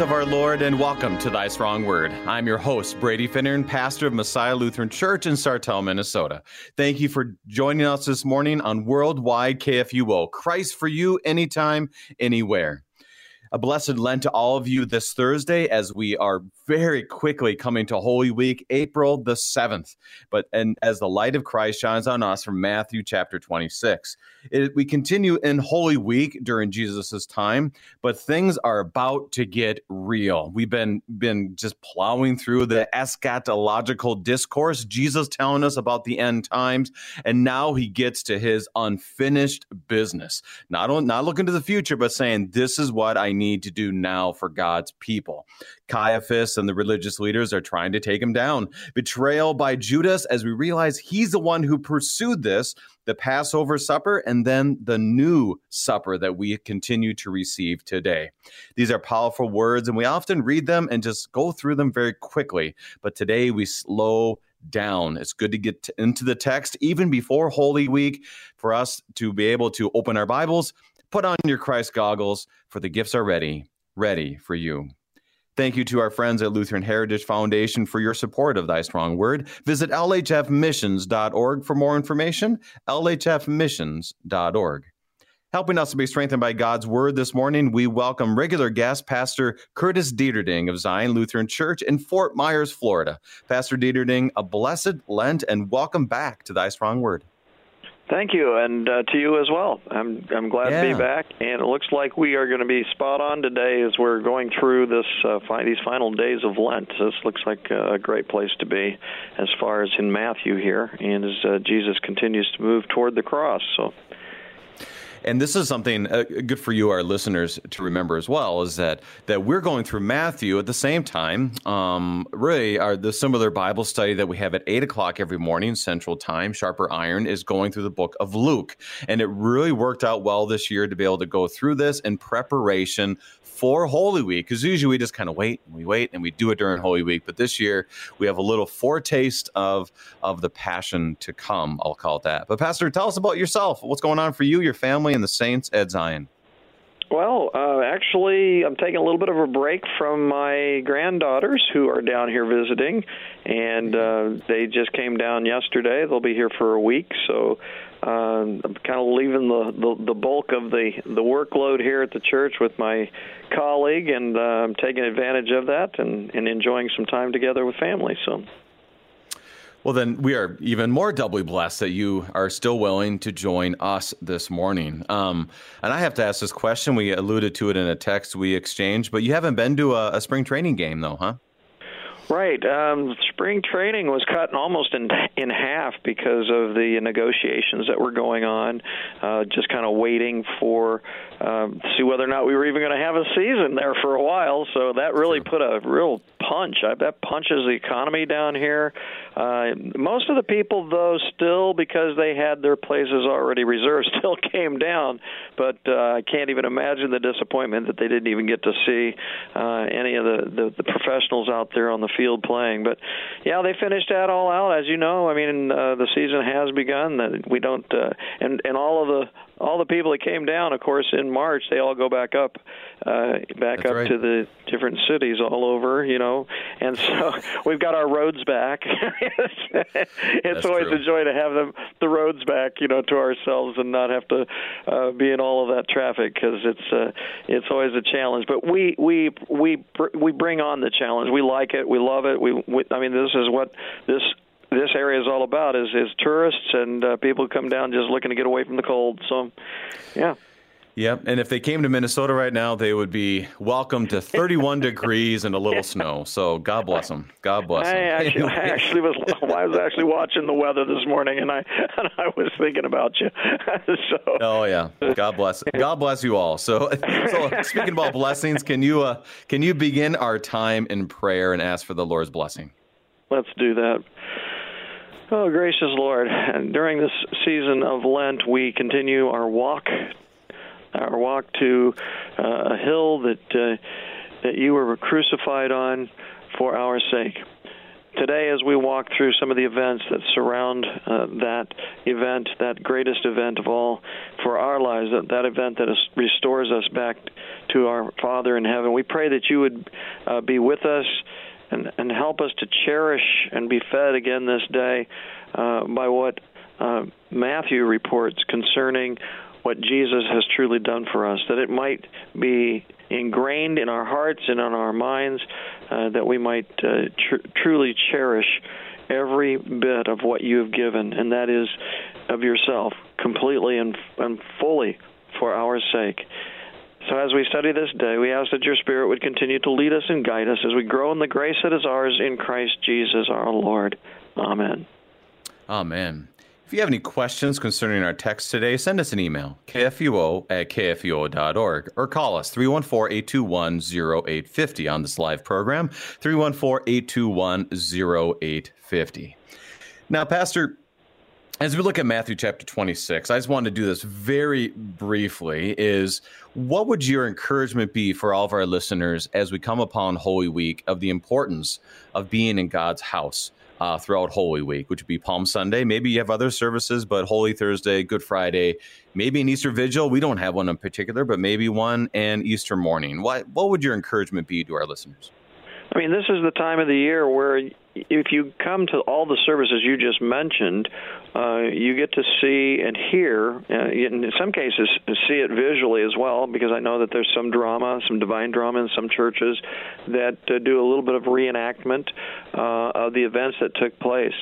of our Lord, and welcome to Thy Strong Word. I'm your host, Brady Finnern, pastor of Messiah Lutheran Church in Sartell, Minnesota. Thank you for joining us this morning on Worldwide KFUO. Christ for you, anytime, anywhere. A blessed Lent to all of you this Thursday as we are very quickly coming to Holy Week, April the 7th. But and as the light of Christ shines on us from Matthew chapter 26. It, we continue in Holy Week during Jesus's time, but things are about to get real. We've been been just plowing through the eschatological discourse, Jesus telling us about the end times, and now he gets to his unfinished business. Not not looking to the future, but saying this is what I need to do now for God's people. Caiaphas and the religious leaders are trying to take him down. Betrayal by Judas as we realize he's the one who pursued this, the Passover supper, and then the new supper that we continue to receive today. These are powerful words, and we often read them and just go through them very quickly. But today we slow down. It's good to get into the text even before Holy Week for us to be able to open our Bibles, put on your Christ goggles, for the gifts are ready, ready for you. Thank you to our friends at Lutheran Heritage Foundation for your support of Thy Strong Word. Visit lhfmissions.org for more information. lhfmissions.org. Helping us to be strengthened by God's Word this morning, we welcome regular guest Pastor Curtis Dieterding of Zion Lutheran Church in Fort Myers, Florida. Pastor Dieterding, a blessed Lent and welcome back to Thy Strong Word. Thank you, and uh, to you as well. I'm I'm glad yeah. to be back, and it looks like we are going to be spot on today as we're going through this uh, fi- these final days of Lent. This looks like a great place to be, as far as in Matthew here, and as uh, Jesus continues to move toward the cross. So and this is something uh, good for you, our listeners, to remember as well, is that that we're going through Matthew at the same time. Um, really, our the similar Bible study that we have at eight o'clock every morning Central Time, Sharper Iron, is going through the book of Luke, and it really worked out well this year to be able to go through this in preparation for Holy Week because usually we just kind of wait and we wait and we do it during Holy Week. But this year we have a little foretaste of of the passion to come. I'll call it that. But Pastor, tell us about yourself. What's going on for you, your family, and the saints at Zion? Well, uh, actually, I'm taking a little bit of a break from my granddaughters who are down here visiting, and uh, they just came down yesterday. They'll be here for a week, so I'm kind of leaving the, the the bulk of the the workload here at the church with my colleague, and uh, I'm taking advantage of that and, and enjoying some time together with family. So. Well, then we are even more doubly blessed that you are still willing to join us this morning. Um, and I have to ask this question. We alluded to it in a text we exchanged, but you haven't been to a, a spring training game, though, huh? Right. Um, spring training was cut almost in in half because of the negotiations that were going on. Uh, just kind of waiting for um, see whether or not we were even going to have a season there for a while. So that really put a real punch. I bet punches the economy down here. Uh, most of the people, though, still because they had their places already reserved, still came down. But uh, I can't even imagine the disappointment that they didn't even get to see uh, any of the, the the professionals out there on the field playing. But yeah, they finished that all out, as you know. I mean, uh, the season has begun. That we don't, uh, and and all of the all the people that came down, of course, in March, they all go back up, uh, back That's up right. to the different cities all over, you know. And so we've got our roads back. it's That's always true. a joy to have them the roads back, you know, to ourselves and not have to uh, be in all of that traffic because it's uh, it's always a challenge. But we we we we bring on the challenge. We like it. We love it. We, we I mean, this is what this this area is all about is is tourists and uh, people who come down just looking to get away from the cold. So, yeah. Yep, and if they came to Minnesota right now, they would be welcome to 31 degrees and a little snow. So God bless them. God bless them. I actually, I actually was I was actually watching the weather this morning, and I and I was thinking about you. so. Oh yeah, God bless. God bless you all. So, so speaking about blessings, can you uh, can you begin our time in prayer and ask for the Lord's blessing? Let's do that. Oh, gracious Lord, and during this season of Lent, we continue our walk, our walk to uh, a hill that uh, that you were crucified on for our sake. today, as we walk through some of the events that surround uh, that event, that greatest event of all for our lives, that, that event that is, restores us back to our Father in heaven, we pray that you would uh, be with us and, and help us to cherish and be fed again this day uh, by what uh, Matthew reports concerning what Jesus has truly done for us, that it might be ingrained in our hearts and on our minds, uh, that we might uh, tr- truly cherish every bit of what you have given, and that is of yourself, completely and, and fully for our sake. So, as we study this day, we ask that your Spirit would continue to lead us and guide us as we grow in the grace that is ours in Christ Jesus our Lord. Amen. Amen. If you have any questions concerning our text today, send us an email, kfuo at kfuo.org, or call us 314 821 0850 on this live program, 314 821 0850. Now, Pastor, as we look at Matthew chapter 26, I just wanted to do this very briefly is what would your encouragement be for all of our listeners as we come upon Holy Week of the importance of being in God's house? Uh, throughout Holy Week, which would be Palm Sunday. Maybe you have other services, but Holy Thursday, Good Friday, maybe an Easter Vigil. We don't have one in particular, but maybe one and Easter morning. What what would your encouragement be to our listeners? I mean, this is the time of the year where if you come to all the services you just mentioned, uh, you get to see and hear, uh, in some cases, see it visually as well, because I know that there's some drama, some divine drama in some churches that uh, do a little bit of reenactment uh, of the events that took place.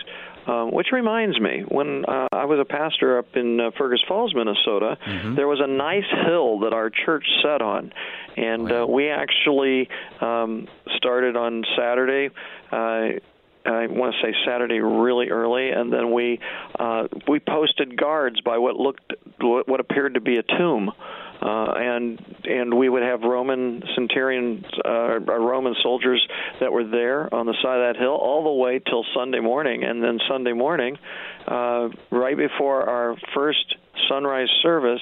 Um, which reminds me, when uh, I was a pastor up in uh, Fergus Falls, Minnesota, mm-hmm. there was a nice hill that our church sat on, and uh, we actually um, started on Saturday. Uh, I want to say Saturday really early, and then we uh, we posted guards by what looked what appeared to be a tomb. Uh, and and we would have Roman centurions, uh, Roman soldiers that were there on the side of that hill all the way till Sunday morning, and then Sunday morning, uh, right before our first sunrise service,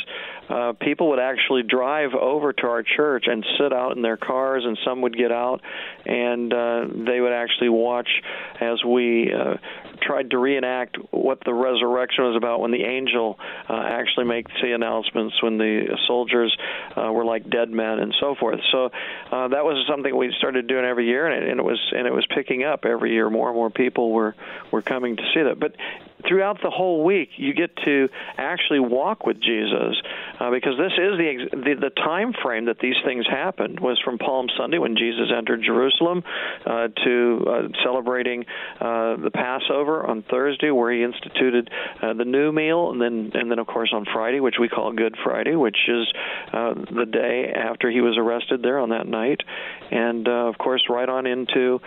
uh, people would actually drive over to our church and sit out in their cars, and some would get out, and uh, they would actually watch as we uh, tried to reenact what the resurrection was about when the angel uh, actually makes the announcements when the soldiers uh, were like dead men and so forth. So uh, that was something we started doing every year, and it, and it was and it was picking up every year. More and more people were were coming to see that, but throughout the whole week, you get to actually walk with Jesus, uh, because this is the, the the time frame that these things happened was from Palm Sunday when Jesus entered Jerusalem uh, to uh, celebrating uh, the Passover on Thursday, where he instituted uh, the new meal, and then and then of course on Friday, which we call Good Friday, which is the day after he was arrested there on that night, and of course right on into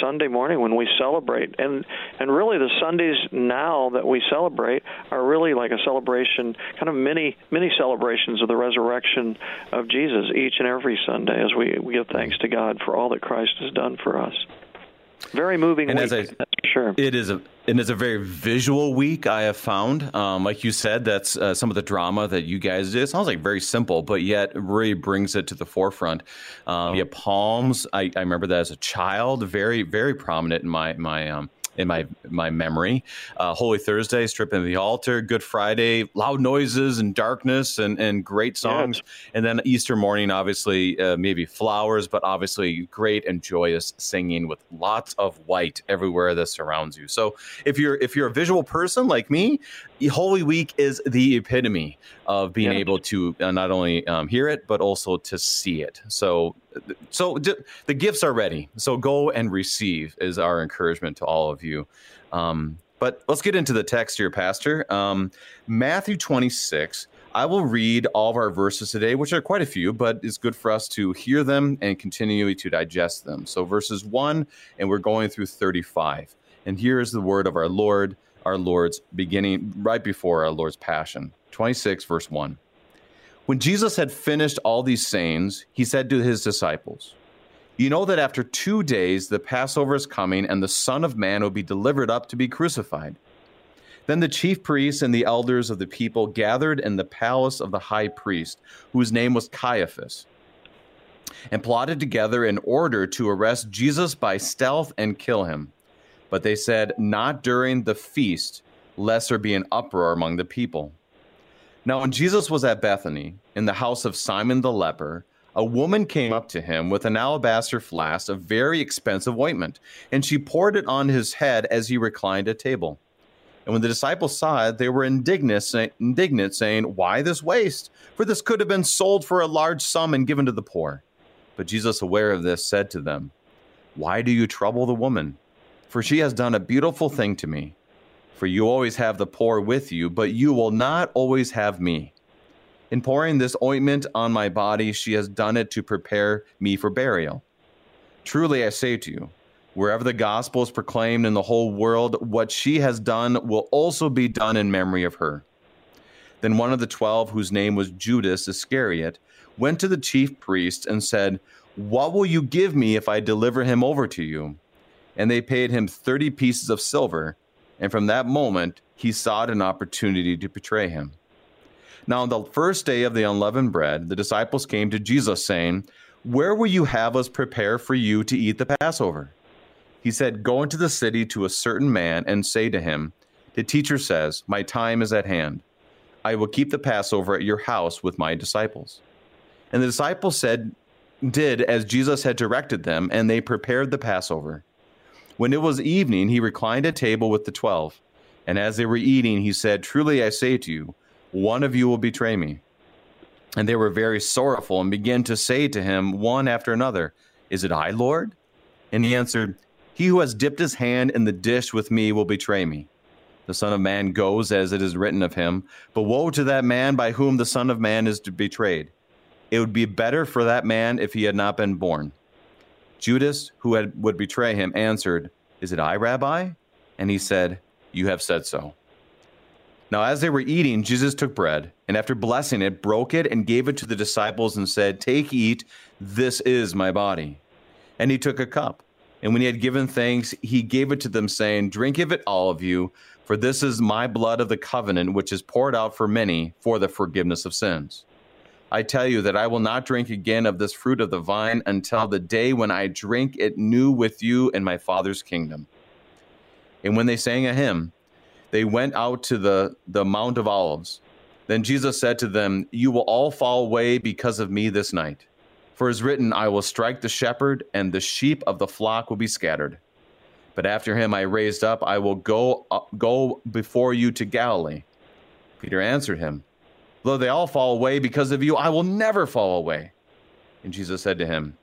Sunday morning when we celebrate, and and really the Sundays now now that we celebrate are really like a celebration, kind of many many celebrations of the resurrection of Jesus each and every Sunday as we, we give thanks to God for all that Christ has done for us. Very moving and week, I, that's for sure. It is a and it's a very visual week. I have found, um, like you said, that's uh, some of the drama that you guys did. It sounds like very simple, but yet really brings it to the forefront. Um, yeah, palms. I, I remember that as a child, very very prominent in my my um, in my my memory. Uh, Holy Thursday, stripping the altar. Good Friday, loud noises and darkness and and great songs. And then Easter morning, obviously uh, maybe flowers, but obviously great and joyous singing with lots of white everywhere that surrounds you. So if you're if you're a visual person like me, Holy Week is the epitome of being yeah. able to uh, not only um, hear it but also to see it. So, so d- the gifts are ready. So go and receive is our encouragement to all of you. Um, but let's get into the text here, Pastor. Um, Matthew 26. I will read all of our verses today, which are quite a few, but it's good for us to hear them and continually to digest them. So, verses 1, and we're going through 35. And here is the word of our Lord our Lord's beginning right before our Lord's passion. 26, verse 1. When Jesus had finished all these sayings, he said to his disciples, You know that after two days the Passover is coming, and the Son of Man will be delivered up to be crucified. Then the chief priests and the elders of the people gathered in the palace of the high priest, whose name was Caiaphas, and plotted together in order to arrest Jesus by stealth and kill him. But they said, Not during the feast, lest there be an uproar among the people. Now, when Jesus was at Bethany, in the house of Simon the leper, a woman came up to him with an alabaster flask of very expensive ointment, and she poured it on his head as he reclined at table. And when the disciples saw it, they were indignant, say, indignant, saying, Why this waste? For this could have been sold for a large sum and given to the poor. But Jesus, aware of this, said to them, Why do you trouble the woman? For she has done a beautiful thing to me. For you always have the poor with you, but you will not always have me. In pouring this ointment on my body, she has done it to prepare me for burial. Truly I say to you, Wherever the gospel is proclaimed in the whole world, what she has done will also be done in memory of her. Then one of the twelve, whose name was Judas Iscariot, went to the chief priests and said, What will you give me if I deliver him over to you? And they paid him thirty pieces of silver, and from that moment he sought an opportunity to betray him. Now, on the first day of the unleavened bread, the disciples came to Jesus, saying, Where will you have us prepare for you to eat the Passover? He said, Go into the city to a certain man and say to him, The teacher says, My time is at hand. I will keep the Passover at your house with my disciples. And the disciples said, did as Jesus had directed them, and they prepared the Passover. When it was evening, he reclined at table with the twelve. And as they were eating, he said, Truly I say to you, one of you will betray me. And they were very sorrowful and began to say to him one after another, Is it I, Lord? And he answered, he who has dipped his hand in the dish with me will betray me. The Son of Man goes as it is written of him, but woe to that man by whom the Son of Man is betrayed. It would be better for that man if he had not been born. Judas, who had, would betray him, answered, Is it I, Rabbi? And he said, You have said so. Now, as they were eating, Jesus took bread, and after blessing it, broke it and gave it to the disciples and said, Take, eat, this is my body. And he took a cup. And when he had given thanks, he gave it to them, saying, Drink of it, all of you, for this is my blood of the covenant, which is poured out for many for the forgiveness of sins. I tell you that I will not drink again of this fruit of the vine until the day when I drink it new with you in my Father's kingdom. And when they sang a hymn, they went out to the, the Mount of Olives. Then Jesus said to them, You will all fall away because of me this night. For it is written, I will strike the shepherd, and the sheep of the flock will be scattered. But after him I raised up, I will go, uh, go before you to Galilee. Peter answered him, Though they all fall away because of you, I will never fall away. And Jesus said to him,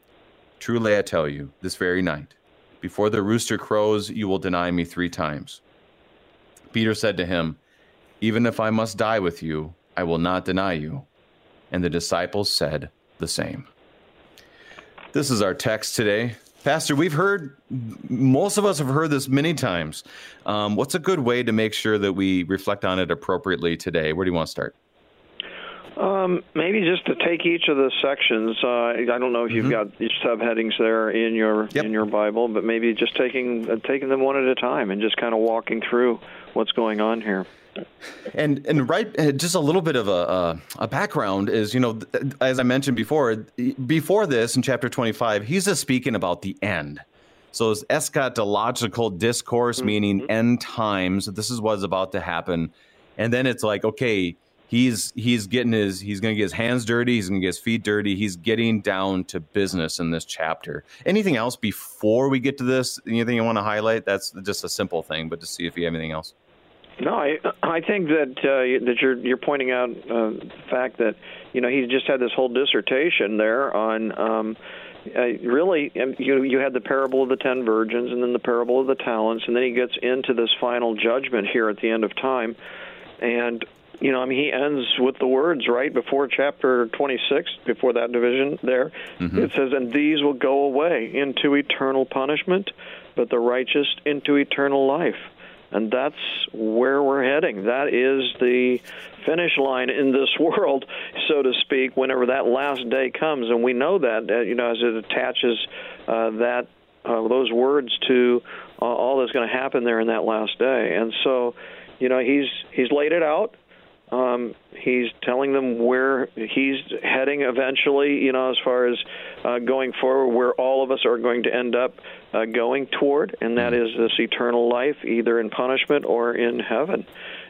Truly I tell you, this very night, before the rooster crows, you will deny me three times. Peter said to him, Even if I must die with you, I will not deny you. And the disciples said the same. This is our text today. Pastor, we've heard, most of us have heard this many times. Um, what's a good way to make sure that we reflect on it appropriately today? Where do you want to start? Um, maybe just to take each of the sections. Uh, I don't know if you've mm-hmm. got each subheadings there in your yep. in your Bible, but maybe just taking uh, taking them one at a time and just kind of walking through what's going on here. And and right, uh, just a little bit of a a background is you know as I mentioned before, before this in chapter twenty five, he's just speaking about the end. So it's eschatological discourse, mm-hmm. meaning end times. This is what's about to happen, and then it's like okay, he's he's getting his he's going to get his hands dirty, he's going to get his feet dirty. He's getting down to business in this chapter. Anything else before we get to this? Anything you want to highlight? That's just a simple thing, but to see if you have anything else. No, I I think that uh, that you're you're pointing out uh, the fact that you know he just had this whole dissertation there on. Um, uh, really, um, you you had the parable of the ten virgins, and then the parable of the talents, and then he gets into this final judgment here at the end of time, and you know, I mean, he ends with the words right before chapter 26, before that division there. Mm-hmm. It says, "And these will go away into eternal punishment, but the righteous into eternal life." and that's where we're heading. That is the finish line in this world, so to speak. Whenever that last day comes, and we know that, you know, as it attaches uh, that uh, those words to uh, all that's going to happen there in that last day, and so, you know, he's he's laid it out. Um, he's telling them where he's heading eventually, you know, as far as uh, going forward, where all of us are going to end up uh, going toward, and that is this eternal life, either in punishment or in heaven.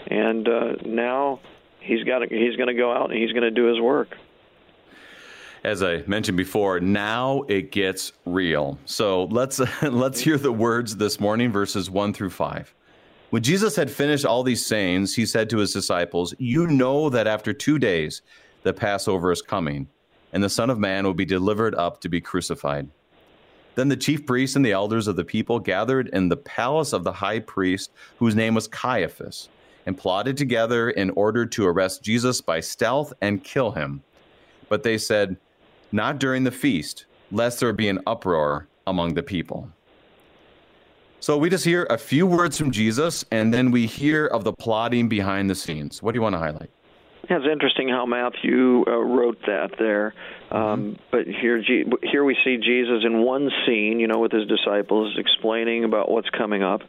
And uh, now he's got he's going to go out and he's going to do his work as I mentioned before, now it gets real. So let's let's hear the words this morning, verses one through five. When Jesus had finished all these sayings, he said to his disciples, You know that after two days the Passover is coming, and the Son of Man will be delivered up to be crucified. Then the chief priests and the elders of the people gathered in the palace of the high priest, whose name was Caiaphas, and plotted together in order to arrest Jesus by stealth and kill him. But they said, Not during the feast, lest there be an uproar among the people. So we just hear a few words from Jesus, and then we hear of the plotting behind the scenes. What do you want to highlight? Yeah, it's interesting how Matthew uh, wrote that there. Um, but here, here we see Jesus in one scene, you know, with his disciples, explaining about what's coming up.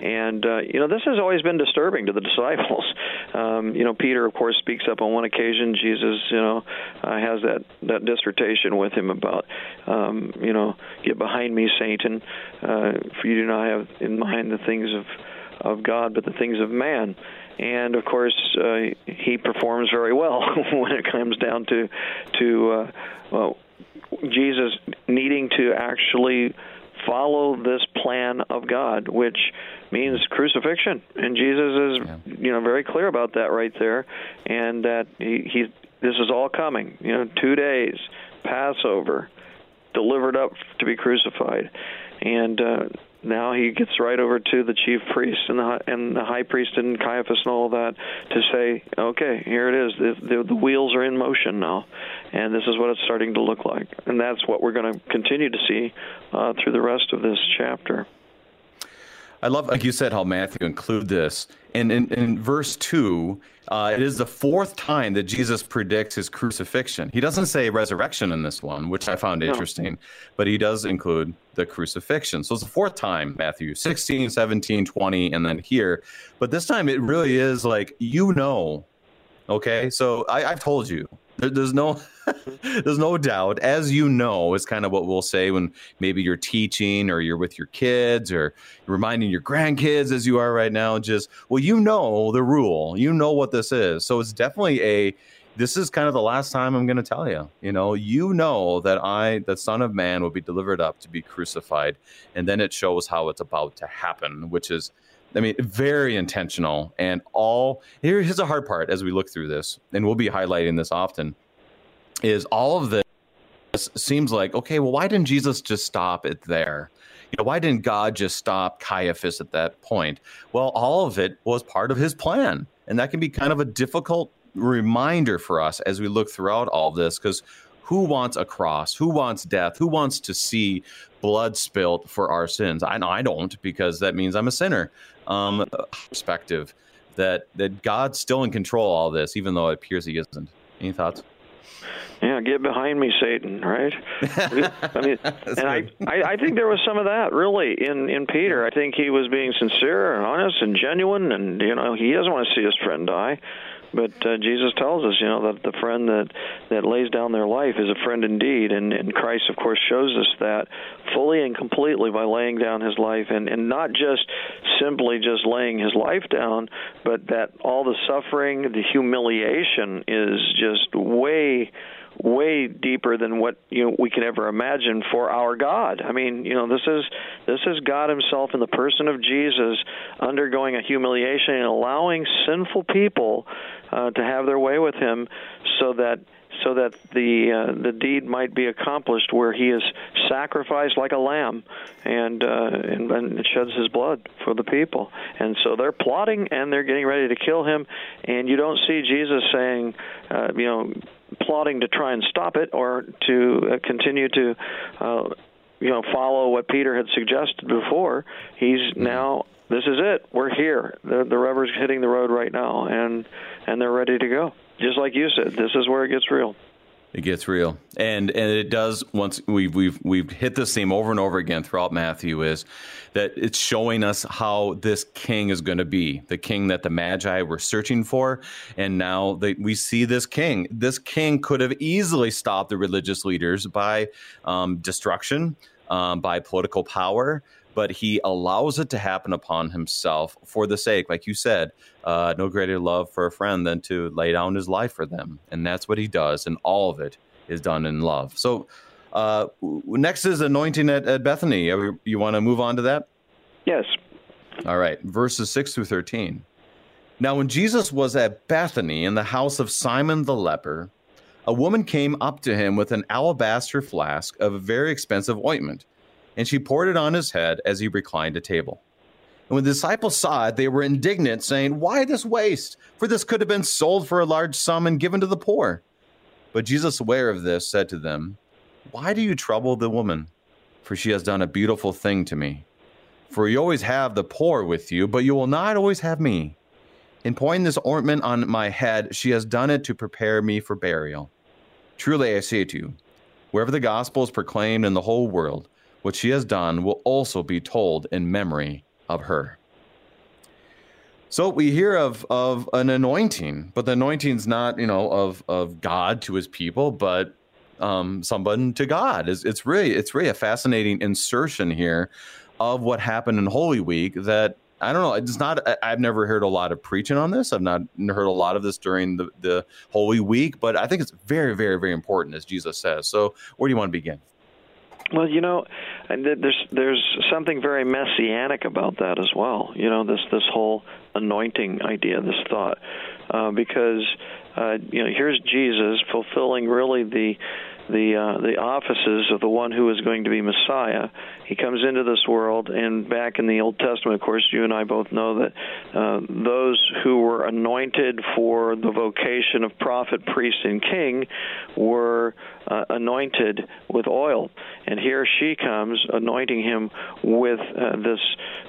And uh, you know, this has always been disturbing to the disciples. Um, you know, Peter, of course, speaks up on one occasion. Jesus, you know, uh, has that that dissertation with him about, um, you know, get behind me, Satan, uh, for you do not have in mind the things of of God, but the things of man and of course uh, he performs very well when it comes down to to uh, well, Jesus needing to actually follow this plan of God, which means crucifixion, and Jesus is yeah. you know very clear about that right there, and that he, he this is all coming. You know, two days, Passover, delivered up to be crucified, and uh, now he gets right over to the chief priest and the and the high priest and Caiaphas and all that to say, okay, here it is. The, the, the wheels are in motion now, and this is what it's starting to look like, and that's what we're going to continue to see uh, through the rest of this chapter. I love, like you said, how Matthew include this. And in, in verse 2, uh, it is the fourth time that Jesus predicts his crucifixion. He doesn't say resurrection in this one, which I found interesting, no. but he does include the crucifixion. So it's the fourth time, Matthew 16, 17, 20, and then here. But this time it really is like, you know, okay? So I, I've told you, there, there's no there's no doubt. As you know is kind of what we'll say when maybe you're teaching or you're with your kids or reminding your grandkids as you are right now just well you know the rule. You know what this is. So it's definitely a this is kind of the last time I'm going to tell you. You know, you know that I, the Son of Man, will be delivered up to be crucified, and then it shows how it's about to happen, which is I mean, very intentional. And all here's the hard part as we look through this, and we'll be highlighting this often, is all of this seems like, okay, well, why didn't Jesus just stop it there? You know, why didn't God just stop Caiaphas at that point? Well, all of it was part of his plan. And that can be kind of a difficult reminder for us as we look throughout all this, because who wants a cross? Who wants death? Who wants to see blood spilt for our sins? I know I don't because that means I'm a sinner um, perspective that that God's still in control of all this, even though it appears He isn't. Any thoughts? Yeah, get behind me, Satan. Right? I mean, and I, I, I think there was some of that really in in Peter. I think he was being sincere and honest and genuine, and you know he doesn't want to see his friend die. But uh, Jesus tells us, you know, that the friend that that lays down their life is a friend indeed, and, and Christ, of course, shows us that fully and completely by laying down His life, and and not just simply just laying His life down, but that all the suffering, the humiliation is just way way deeper than what you know we can ever imagine for our God. I mean, you know, this is this is God Himself in the person of Jesus undergoing a humiliation and allowing sinful people uh, to have their way with Him, so that so that the uh, the deed might be accomplished where he is sacrificed like a lamb and, uh, and and sheds his blood for the people and so they're plotting and they're getting ready to kill him and you don't see Jesus saying uh, you know plotting to try and stop it or to uh, continue to uh, you know follow what Peter had suggested before. He's mm-hmm. now this is it. We're here. The, the rubber's hitting the road right now, and and they're ready to go. Just like you said, this is where it gets real. It gets real, and and it does. Once we've we've we've hit this theme over and over again throughout Matthew is that it's showing us how this king is going to be the king that the Magi were searching for, and now that we see this king. This king could have easily stopped the religious leaders by um, destruction, um, by political power, but he allows it to happen upon himself for the sake, like you said, uh, no greater love for a friend than to lay down his life for them. And that's what he does. And all of it is done in love. So, uh, next is anointing at, at Bethany. You want to move on to that? Yes. All right. Verses 6 through 13. Now, when Jesus was at Bethany in the house of Simon the leper, a woman came up to him with an alabaster flask of very expensive ointment and she poured it on his head as he reclined at table. And when the disciples saw it, they were indignant, saying, Why this waste? For this could have been sold for a large sum and given to the poor. But Jesus, aware of this, said to them, Why do you trouble the woman? For she has done a beautiful thing to me. For you always have the poor with you, but you will not always have me. In pouring this ointment on my head, she has done it to prepare me for burial. Truly I say to you, wherever the gospel is proclaimed in the whole world, what she has done will also be told in memory of her. So we hear of, of an anointing, but the anointing's not, you know, of, of God to his people, but um, someone to God. It's, it's really it's really a fascinating insertion here of what happened in Holy Week that I don't know. It's not. I've never heard a lot of preaching on this. I've not heard a lot of this during the, the Holy Week, but I think it's very, very, very important, as Jesus says. So, where do you want to begin? Well, you know, there's there's something very messianic about that as well. You know, this this whole anointing idea, this thought, uh, because uh, you know here's Jesus fulfilling really the the uh, the offices of the one who is going to be Messiah. He comes into this world, and back in the Old Testament, of course, you and I both know that uh, those who were anointed for the vocation of prophet, priest, and king were uh, anointed with oil. And here she comes, anointing him with uh, this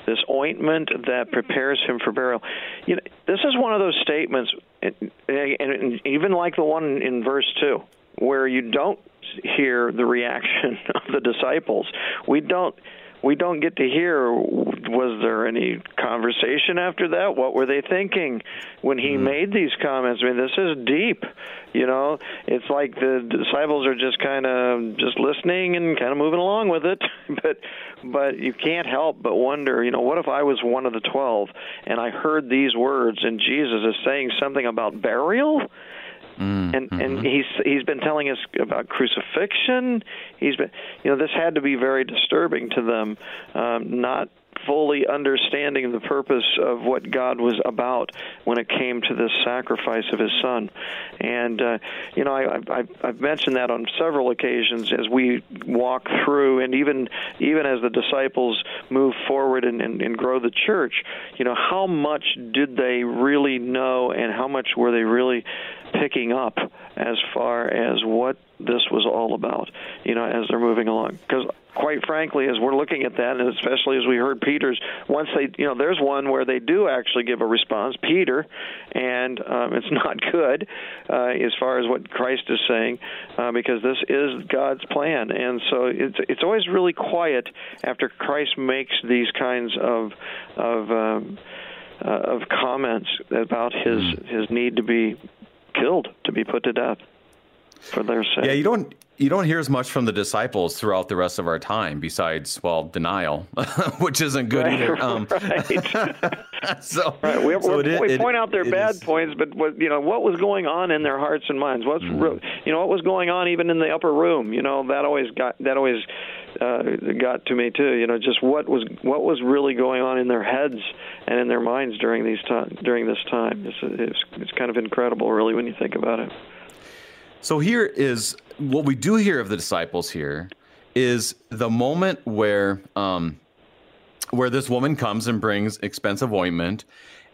this ointment that prepares him for burial. You know, this is one of those statements, and, and even like the one in verse two where you don't hear the reaction of the disciples. We don't we don't get to hear was there any conversation after that? What were they thinking when he mm. made these comments? I mean this is deep you know? It's like the disciples are just kind of just listening and kind of moving along with it. But but you can't help but wonder you know what if i was one of the 12 and i heard these words and jesus is saying something about burial Mm, and mm-hmm. and he's he's been telling us about crucifixion. He's been you know this had to be very disturbing to them, um, not fully understanding the purpose of what God was about when it came to this sacrifice of His Son. And uh, you know, I, I've, I've mentioned that on several occasions as we walk through, and even even as the disciples move forward and, and, and grow the church. You know, how much did they really know, and how much were they really picking up as far as what this was all about, you know, as they're moving along. Because quite frankly, as we're looking at that, and especially as we heard Peter's, once they, you know, there's one where they do actually give a response, Peter, and um, it's not good uh, as far as what Christ is saying, uh, because this is God's plan, and so it's it's always really quiet after Christ makes these kinds of of um, uh, of comments about his mm. his need to be killed, to be put to death for their sake. Yeah, you don't you don't hear as much from the disciples throughout the rest of our time, besides well denial, which isn't good right, either. Um, right. so, right. We, so it, we it, point out their bad is, points, but what you know what was going on in their hearts and minds? What's mm-hmm. you know what was going on even in the upper room? You know that always got that always uh, got to me too. You know just what was what was really going on in their heads and in their minds during these time during this time. It's, it's it's kind of incredible, really, when you think about it. So here is what we do hear of the disciples here is the moment where um, where this woman comes and brings expensive ointment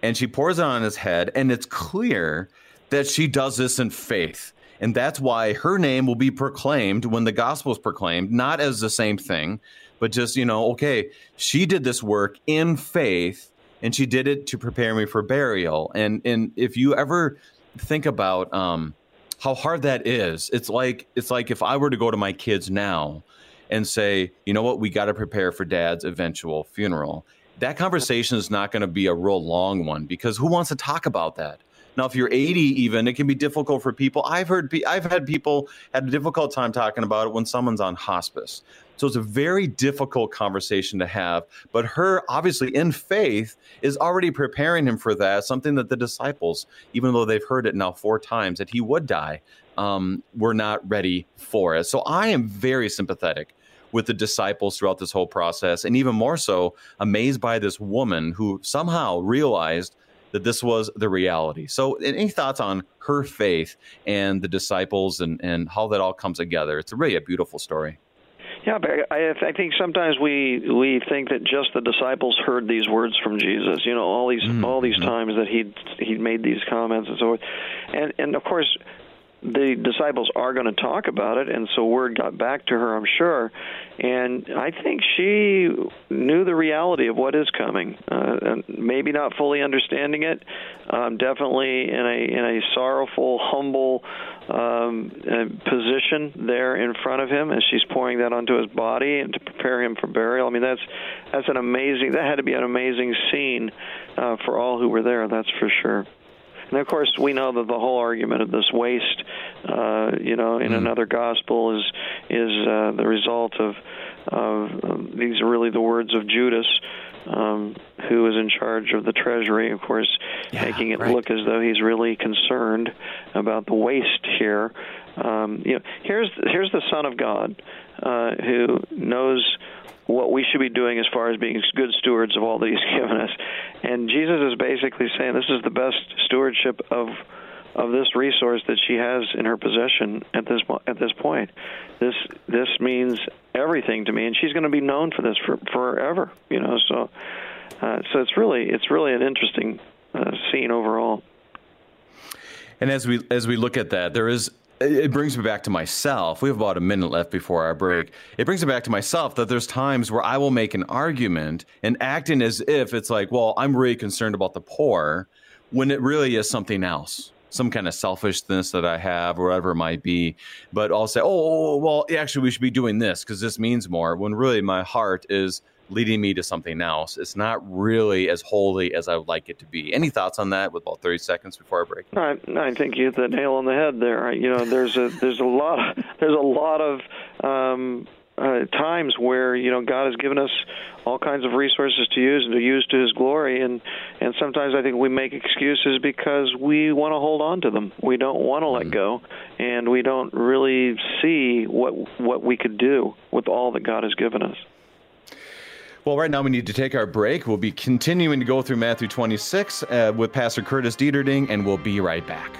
and she pours it on his head and it's clear that she does this in faith. And that's why her name will be proclaimed when the gospel is proclaimed not as the same thing but just you know okay she did this work in faith and she did it to prepare me for burial. And and if you ever think about um, how hard that is. It's like it's like if I were to go to my kids now and say, you know what, we got to prepare for dad's eventual funeral. That conversation is not going to be a real long one because who wants to talk about that? Now, if you're 80, even it can be difficult for people. I've heard, I've had people had a difficult time talking about it when someone's on hospice. So it's a very difficult conversation to have. But her, obviously, in faith, is already preparing him for that. Something that the disciples, even though they've heard it now four times that he would die, um, were not ready for it. So I am very sympathetic with the disciples throughout this whole process, and even more so, amazed by this woman who somehow realized that this was the reality. So, any thoughts on her faith and the disciples and, and how that all comes together? It's really a beautiful story. Yeah, but I, I think sometimes we we think that just the disciples heard these words from Jesus. You know, all these mm-hmm. all these times that he he made these comments and so forth, and and of course the disciples are going to talk about it, and so word got back to her, I'm sure. And I think she knew the reality of what is coming, uh, and maybe not fully understanding it. Um, definitely in a in a sorrowful, humble um, position there in front of him and she's pouring that onto his body and to prepare him for burial. I mean, that's that's an amazing. That had to be an amazing scene uh, for all who were there. That's for sure. And of course, we know that the whole argument of this waste, uh, you know, in mm. another gospel is is uh, the result of, of um, these are really the words of Judas. Um, who is in charge of the treasury, of course, yeah, making it right. look as though he's really concerned about the waste here. Um, you know, here's here's the Son of God uh, who knows what we should be doing as far as being good stewards of all that He's given us. And Jesus is basically saying this is the best stewardship of of this resource that she has in her possession at this at this point. This this means everything to me, and she's going to be known for this for forever. You know, so uh, so it's really it's really an interesting uh, scene overall. And as we as we look at that, there is it brings me back to myself. We have about a minute left before our break. It brings me back to myself that there's times where I will make an argument and acting as if it's like, well, I'm really concerned about the poor when it really is something else, some kind of selfishness that I have or whatever it might be. But I'll say, oh, well, actually, we should be doing this because this means more when really my heart is leading me to something else. It's not really as holy as I would like it to be. Any thoughts on that? With about thirty seconds before I break. I, I think you hit the nail on the head there. You know, there's a there's a lot there's a lot of um, uh, times where you know God has given us all kinds of resources to use and to use to His glory, and and sometimes I think we make excuses because we want to hold on to them. We don't want to let mm-hmm. go, and we don't really see what what we could do with all that God has given us. Well, right now we need to take our break. We'll be continuing to go through Matthew 26 uh, with Pastor Curtis Dieterding, and we'll be right back.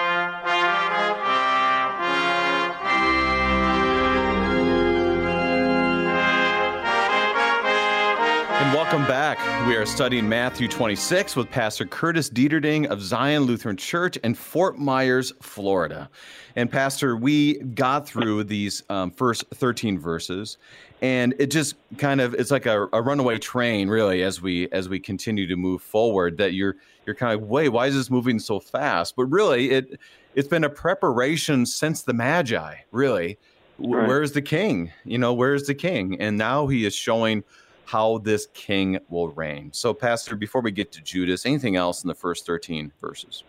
Welcome back. We are studying Matthew 26 with Pastor Curtis Dieterding of Zion Lutheran Church in Fort Myers, Florida. And Pastor, we got through these um, first 13 verses, and it just kind of it's like a, a, runaway train, really, as we as we continue to move forward. That you're you're kind of wait, why is this moving so fast? But really, it it's been a preparation since the Magi. Really, right. where's the King? You know, where's the King? And now he is showing how this king will reign. So, Pastor, before we get to Judas, anything else in the first 13 verses?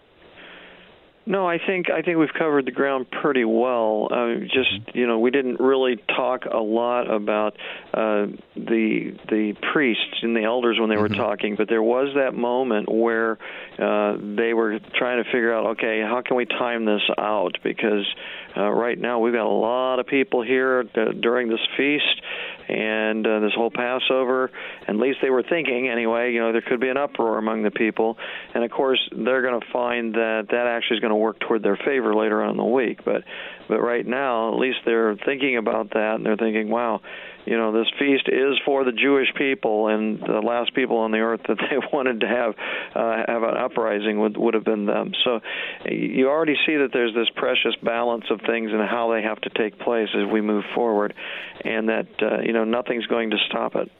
No, I think I think we've covered the ground pretty well. Uh, just mm-hmm. you know, we didn't really talk a lot about uh, the the priests and the elders when they were mm-hmm. talking, but there was that moment where uh, they were trying to figure out, okay, how can we time this out? Because uh, right now we've got a lot of people here uh, during this feast and uh, this whole Passover. At least they were thinking anyway. You know, there could be an uproar among the people, and of course they're going to find that that actually is going to work toward their favor later on in the week. But but right now, at least they're thinking about that, and they're thinking, wow you know this feast is for the Jewish people, and the last people on the earth that they wanted to have uh, have an uprising would would have been them. So you already see that there's this precious balance of things and how they have to take place as we move forward, and that uh, you know nothing's going to stop it.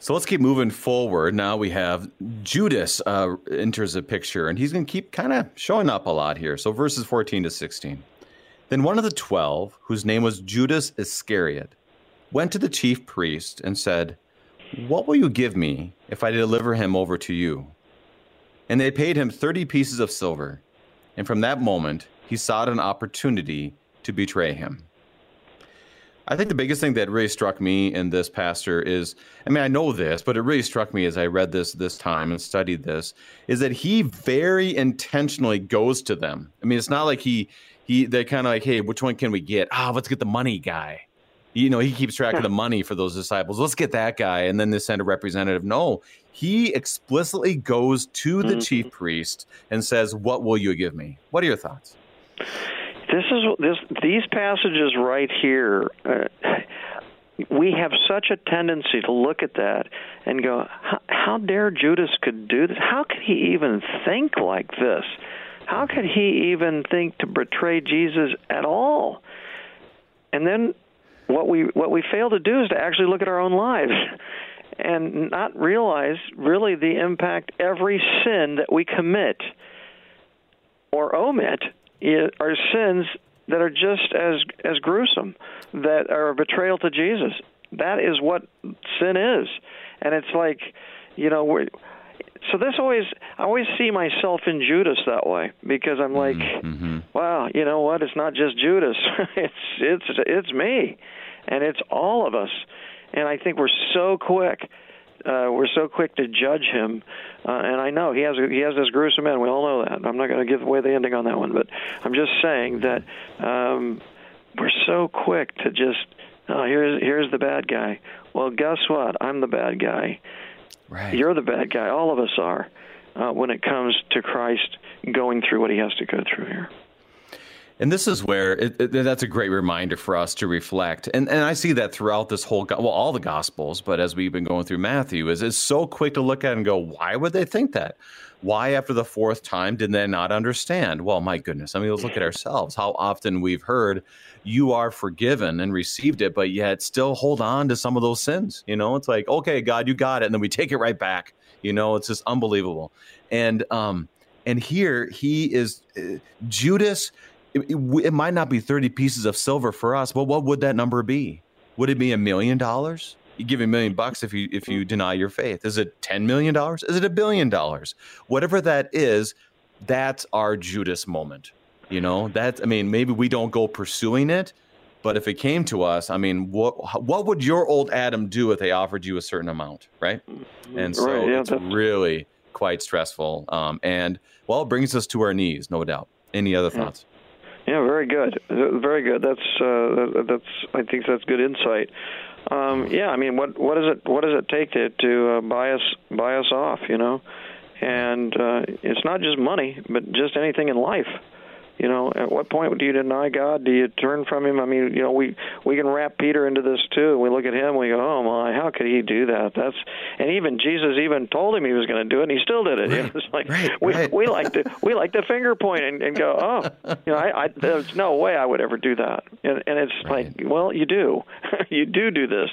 So let's keep moving forward. Now we have Judas uh, enters the picture, and he's going to keep kind of showing up a lot here. So verses 14 to 16. Then one of the twelve, whose name was Judas Iscariot, went to the chief priest and said, What will you give me if I deliver him over to you? And they paid him 30 pieces of silver. And from that moment, he sought an opportunity to betray him. I think the biggest thing that really struck me in this pastor is I mean I know this but it really struck me as I read this this time and studied this is that he very intentionally goes to them. I mean it's not like he he they kind of like hey which one can we get? Ah, oh, let's get the money guy you know, he keeps track of the money for those disciples. Let's get that guy. And then they send a representative. No, he explicitly goes to the mm-hmm. chief priest and says, What will you give me? What are your thoughts? This is this these passages right here. Uh, we have such a tendency to look at that and go, how, how dare Judas could do this? How could he even think like this? How could he even think to betray Jesus at all? And then what we what we fail to do is to actually look at our own lives and not realize really the impact every sin that we commit or omit are sins that are just as as gruesome that are a betrayal to Jesus. That is what sin is, and it's like you know we're so this always I always see myself in Judas that way because I'm like, mm-hmm. wow, you know what? It's not just Judas. it's it's it's me and it's all of us. And I think we're so quick. Uh, we're so quick to judge him, uh, and I know he has he has this gruesome end. We all know that. I'm not going to give away the ending on that one, but I'm just saying that um, we're so quick to just oh, here's here's the bad guy. Well, guess what? I'm the bad guy. Right. You're the bad guy. All of us are uh, when it comes to Christ going through what he has to go through here. And this is where it, it, that's a great reminder for us to reflect. And and I see that throughout this whole well all the gospels, but as we've been going through Matthew is it's so quick to look at and go, why would they think that? Why after the fourth time did they not understand? Well, my goodness. I mean, let's look at ourselves. How often we've heard you are forgiven and received it, but yet still hold on to some of those sins. You know, it's like, okay, God, you got it, and then we take it right back. You know, it's just unbelievable. And um and here he is uh, Judas it, it, it might not be 30 pieces of silver for us, but what would that number be? Would it be a million dollars? You give a million bucks if you if you deny your faith. Is it ten million dollars? Is it a billion dollars? Whatever that is, that's our Judas moment. You know, that's I mean, maybe we don't go pursuing it, but if it came to us, I mean, what what would your old Adam do if they offered you a certain amount, right? And so right, yeah, it's really quite stressful. Um, and well, it brings us to our knees, no doubt. Any other thoughts? Yeah, very good, very good. That's uh, that's I think that's good insight. Um, yeah, I mean, what what does it what does it take to to uh, buy us buy us off? You know, and uh, it's not just money, but just anything in life. You know, at what point do you deny God? Do you turn from Him? I mean, you know, we we can wrap Peter into this too. We look at him, we go, oh my, how could he do that? That's and even Jesus even told him he was going to do it, and he still did it. Right. You know, it's like right, we right. we like to we like to finger point and, and go, oh, you know, I, I there's no way I would ever do that. And and it's like, well, you do, you do do this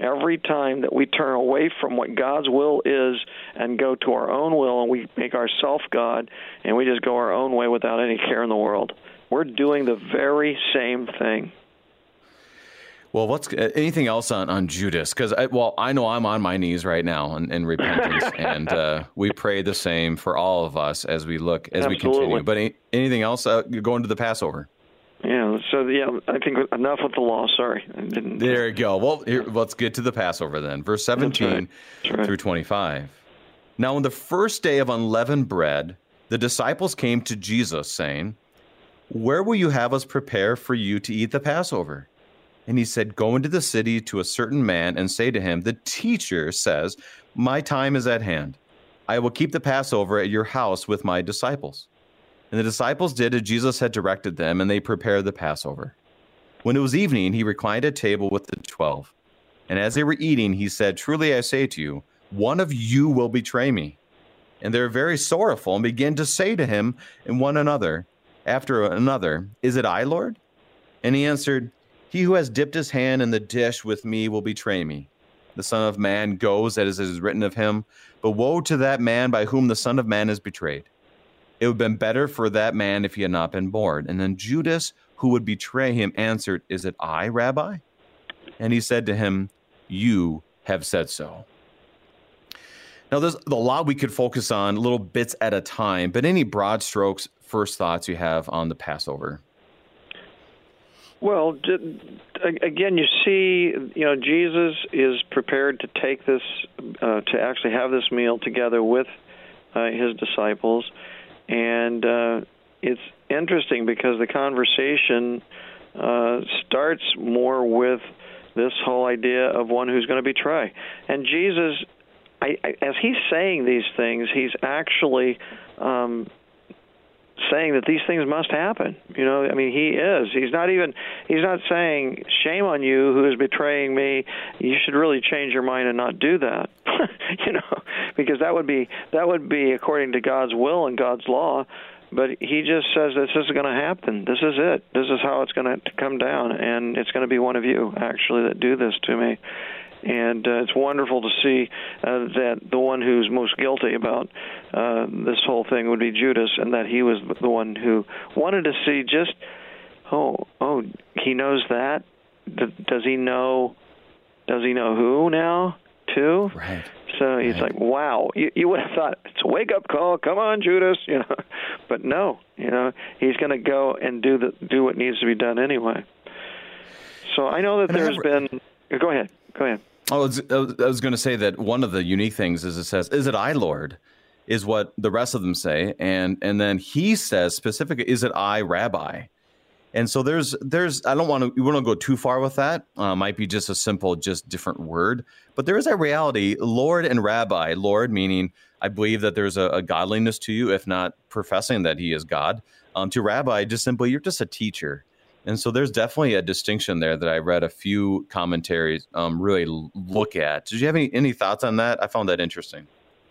every time that we turn away from what God's will is and go to our own will and we make ourselves God and we just go our own way without any care in the world. We're doing the very same thing. Well, what's anything else on, on Judas? Because well, I know I'm on my knees right now in, in repentance, and uh, we pray the same for all of us as we look as Absolutely. we continue. But any, anything else? Uh, going to the Passover. Yeah. So yeah, I think enough with the law. Sorry. There you go. Well, here, let's get to the Passover then. Verse 17 That's right. That's right. through 25. Now, on the first day of unleavened bread, the disciples came to Jesus, saying, Where will you have us prepare for you to eat the Passover? And he said, Go into the city to a certain man and say to him, The teacher says, My time is at hand. I will keep the Passover at your house with my disciples. And the disciples did as Jesus had directed them, and they prepared the Passover. When it was evening, he reclined at table with the twelve. And as they were eating, he said, Truly I say to you, one of you will betray me. And they were very sorrowful and began to say to him and one another, after another, Is it I, Lord? And he answered, He who has dipped his hand in the dish with me will betray me. The Son of Man goes as it is written of him, but woe to that man by whom the Son of Man is betrayed. It would have been better for that man if he had not been born. And then Judas, who would betray him, answered, Is it I, Rabbi? And he said to him, You have said so. Now, there's a lot we could focus on, little bits at a time, but any broad strokes, first thoughts you have on the Passover? Well, again, you see, you know, Jesus is prepared to take this, uh, to actually have this meal together with uh, his disciples, and uh, it's interesting because the conversation uh, starts more with this whole idea of one who's going to betray, and Jesus. I, I, as he's saying these things, he's actually um, saying that these things must happen. You know, I mean, he is. He's not even. He's not saying, "Shame on you, who is betraying me. You should really change your mind and not do that." you know, because that would be that would be according to God's will and God's law. But he just says this is going to happen. This is it. This is how it's going to come down, and it's going to be one of you actually that do this to me and uh, it's wonderful to see uh, that the one who's most guilty about uh, this whole thing would be Judas, and that he was the one who wanted to see just, oh, oh, he knows that. Does he know? Does he know who now? Too. Right. So he's right. like, "Wow!" You, you would have thought it's a wake up call. Come on, Judas, you know. But no, you know, he's going to go and do the do what needs to be done anyway. So I know that And there's been. Go ahead. Go ahead. Oh, I was, I was, I was going to say that one of the unique things is it says, "Is it I, Lord?" Is what the rest of them say, and and then he says specifically, "Is it I, Rabbi?" And so there's there's I don't want to we to go too far with that. Uh, might be just a simple, just different word, but there is a reality, Lord and Rabbi. Lord meaning I believe that there's a, a godliness to you, if not professing that He is God. Um, to Rabbi, just simply you're just a teacher. And so there's definitely a distinction there that I read a few commentaries um, really look at. Did you have any, any thoughts on that? I found that interesting.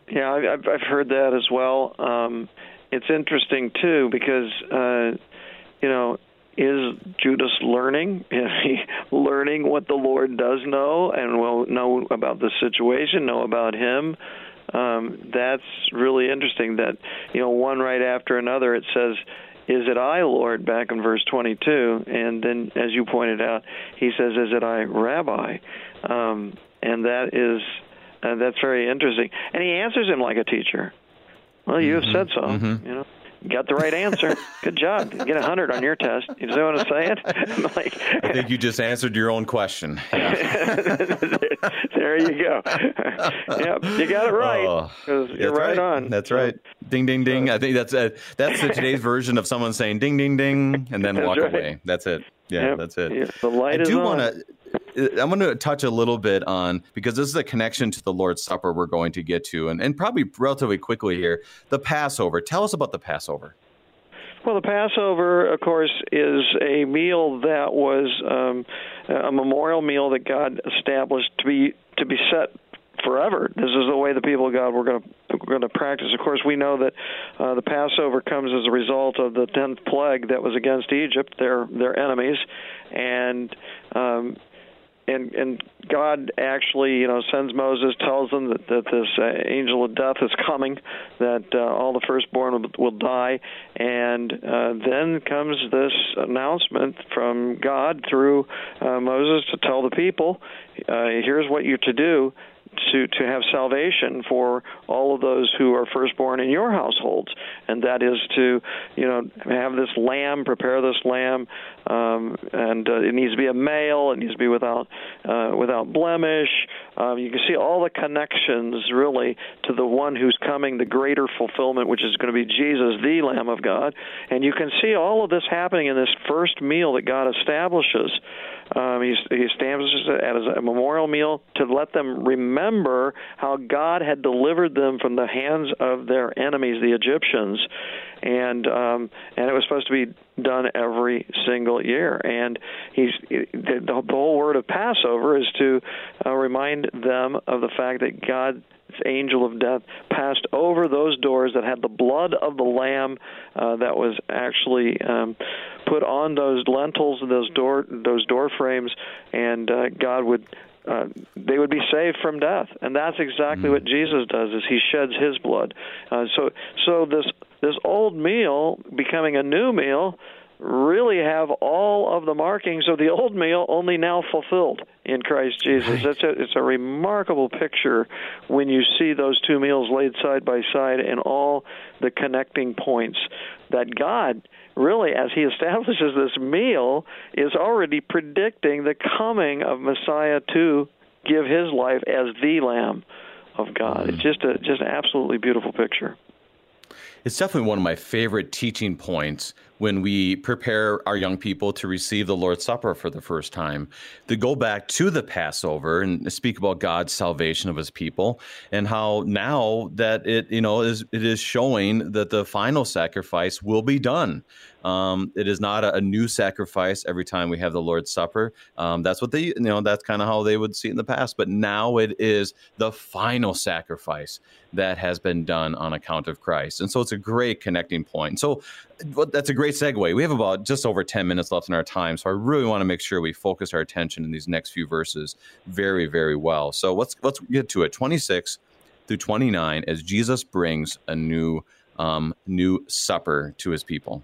Yeah, I've I've heard that as well. Um, it's interesting too because uh, you know is Judas learning? Is he learning what the Lord does know and will know about the situation, know about him? Um, that's really interesting. That you know, one right after another, it says, "Is it I, Lord?" Back in verse 22, and then, as you pointed out, he says, "Is it I, Rabbi?" Um, and that is uh, that's very interesting. And he answers him like a teacher. Well, you have said so. Mhm. You know, got the right answer. Good job. You get a hundred on your test. You know what I'm saying? Like, I think you just answered your own question. Yeah. there you go. yep, you got it right. Oh, you're that's right, on. That's right. Ding, ding, ding. Uh, I think that's a, that's the today's version of someone saying ding, ding, ding, and then walk right. away. That's it. Yeah, Yep. that's it. Yeah, the light I is do on. want to. I'm going to touch a little bit on because this is a connection to the Lord's Supper we're going to get to, and, and probably relatively quickly here. The Passover. Tell us about the Passover. Well, the Passover, of course, is a meal that was um, a memorial meal that God established to be to be set forever. This is the way the people of God were going to going to practice. Of course, we know that uh, the Passover comes as a result of the tenth plague that was against Egypt, their their enemies, and um, and and God actually, you know, sends Moses, tells them that, that this uh, angel of death is coming, that uh, all the firstborn will, will die, and uh, then comes this announcement from God through uh, Moses to tell the people, uh, here's what you're to do to to have salvation for all of those who are firstborn in your households, and that is to you know have this lamb, prepare this lamb, um, and uh, it needs to be a male. It needs to be without uh, without blemish. Um, you can see all the connections really to the one who's coming, the greater fulfillment, which is going to be Jesus, the Lamb of God, and you can see all of this happening in this first meal that God establishes. Um, he, he establishes it as a memorial meal to let them remember how God had delivered them from the hands of their enemies, the Egyptians, and um, and it was supposed to be done every single year. And he's the, the whole word of Passover is to uh, remind them of the fact that God angel of death passed over those doors that had the blood of the lamb uh, that was actually um, put on those lintels and those door those door frames, and uh, God would uh, they would be saved from death, and that's exactly mm-hmm. what Jesus does. Is He sheds His blood. Uh, so, so this this old meal becoming a new meal really have all of the markings of the old meal only now fulfilled in Christ Jesus. It's a it's a remarkable picture when you see those two meals laid side by side and all the connecting points that God really as he establishes this meal is already predicting the coming of Messiah to give his life as the lamb of God. It's mm. just a just an absolutely beautiful picture. It's definitely one of my favorite teaching points when we prepare our young people to receive the Lord's Supper for the first time, to go back to the Passover and speak about God's salvation of his people and how now that it, you know, is it is showing that the final sacrifice will be done. Um, it is not a, a, new sacrifice every time we have the Lord's Supper. Um, that's what they, you know, that's kind of how they would see it in the past. But now it is the final sacrifice that has been done on account of Christ. And so it's a great connecting point. So that's a great segue. We have about just over 10 minutes left in our time. So I really want to make sure we focus our attention in these next few verses very, very well. So let's, let's get to it. 26 through 29 as Jesus brings a new, um, new supper to his people.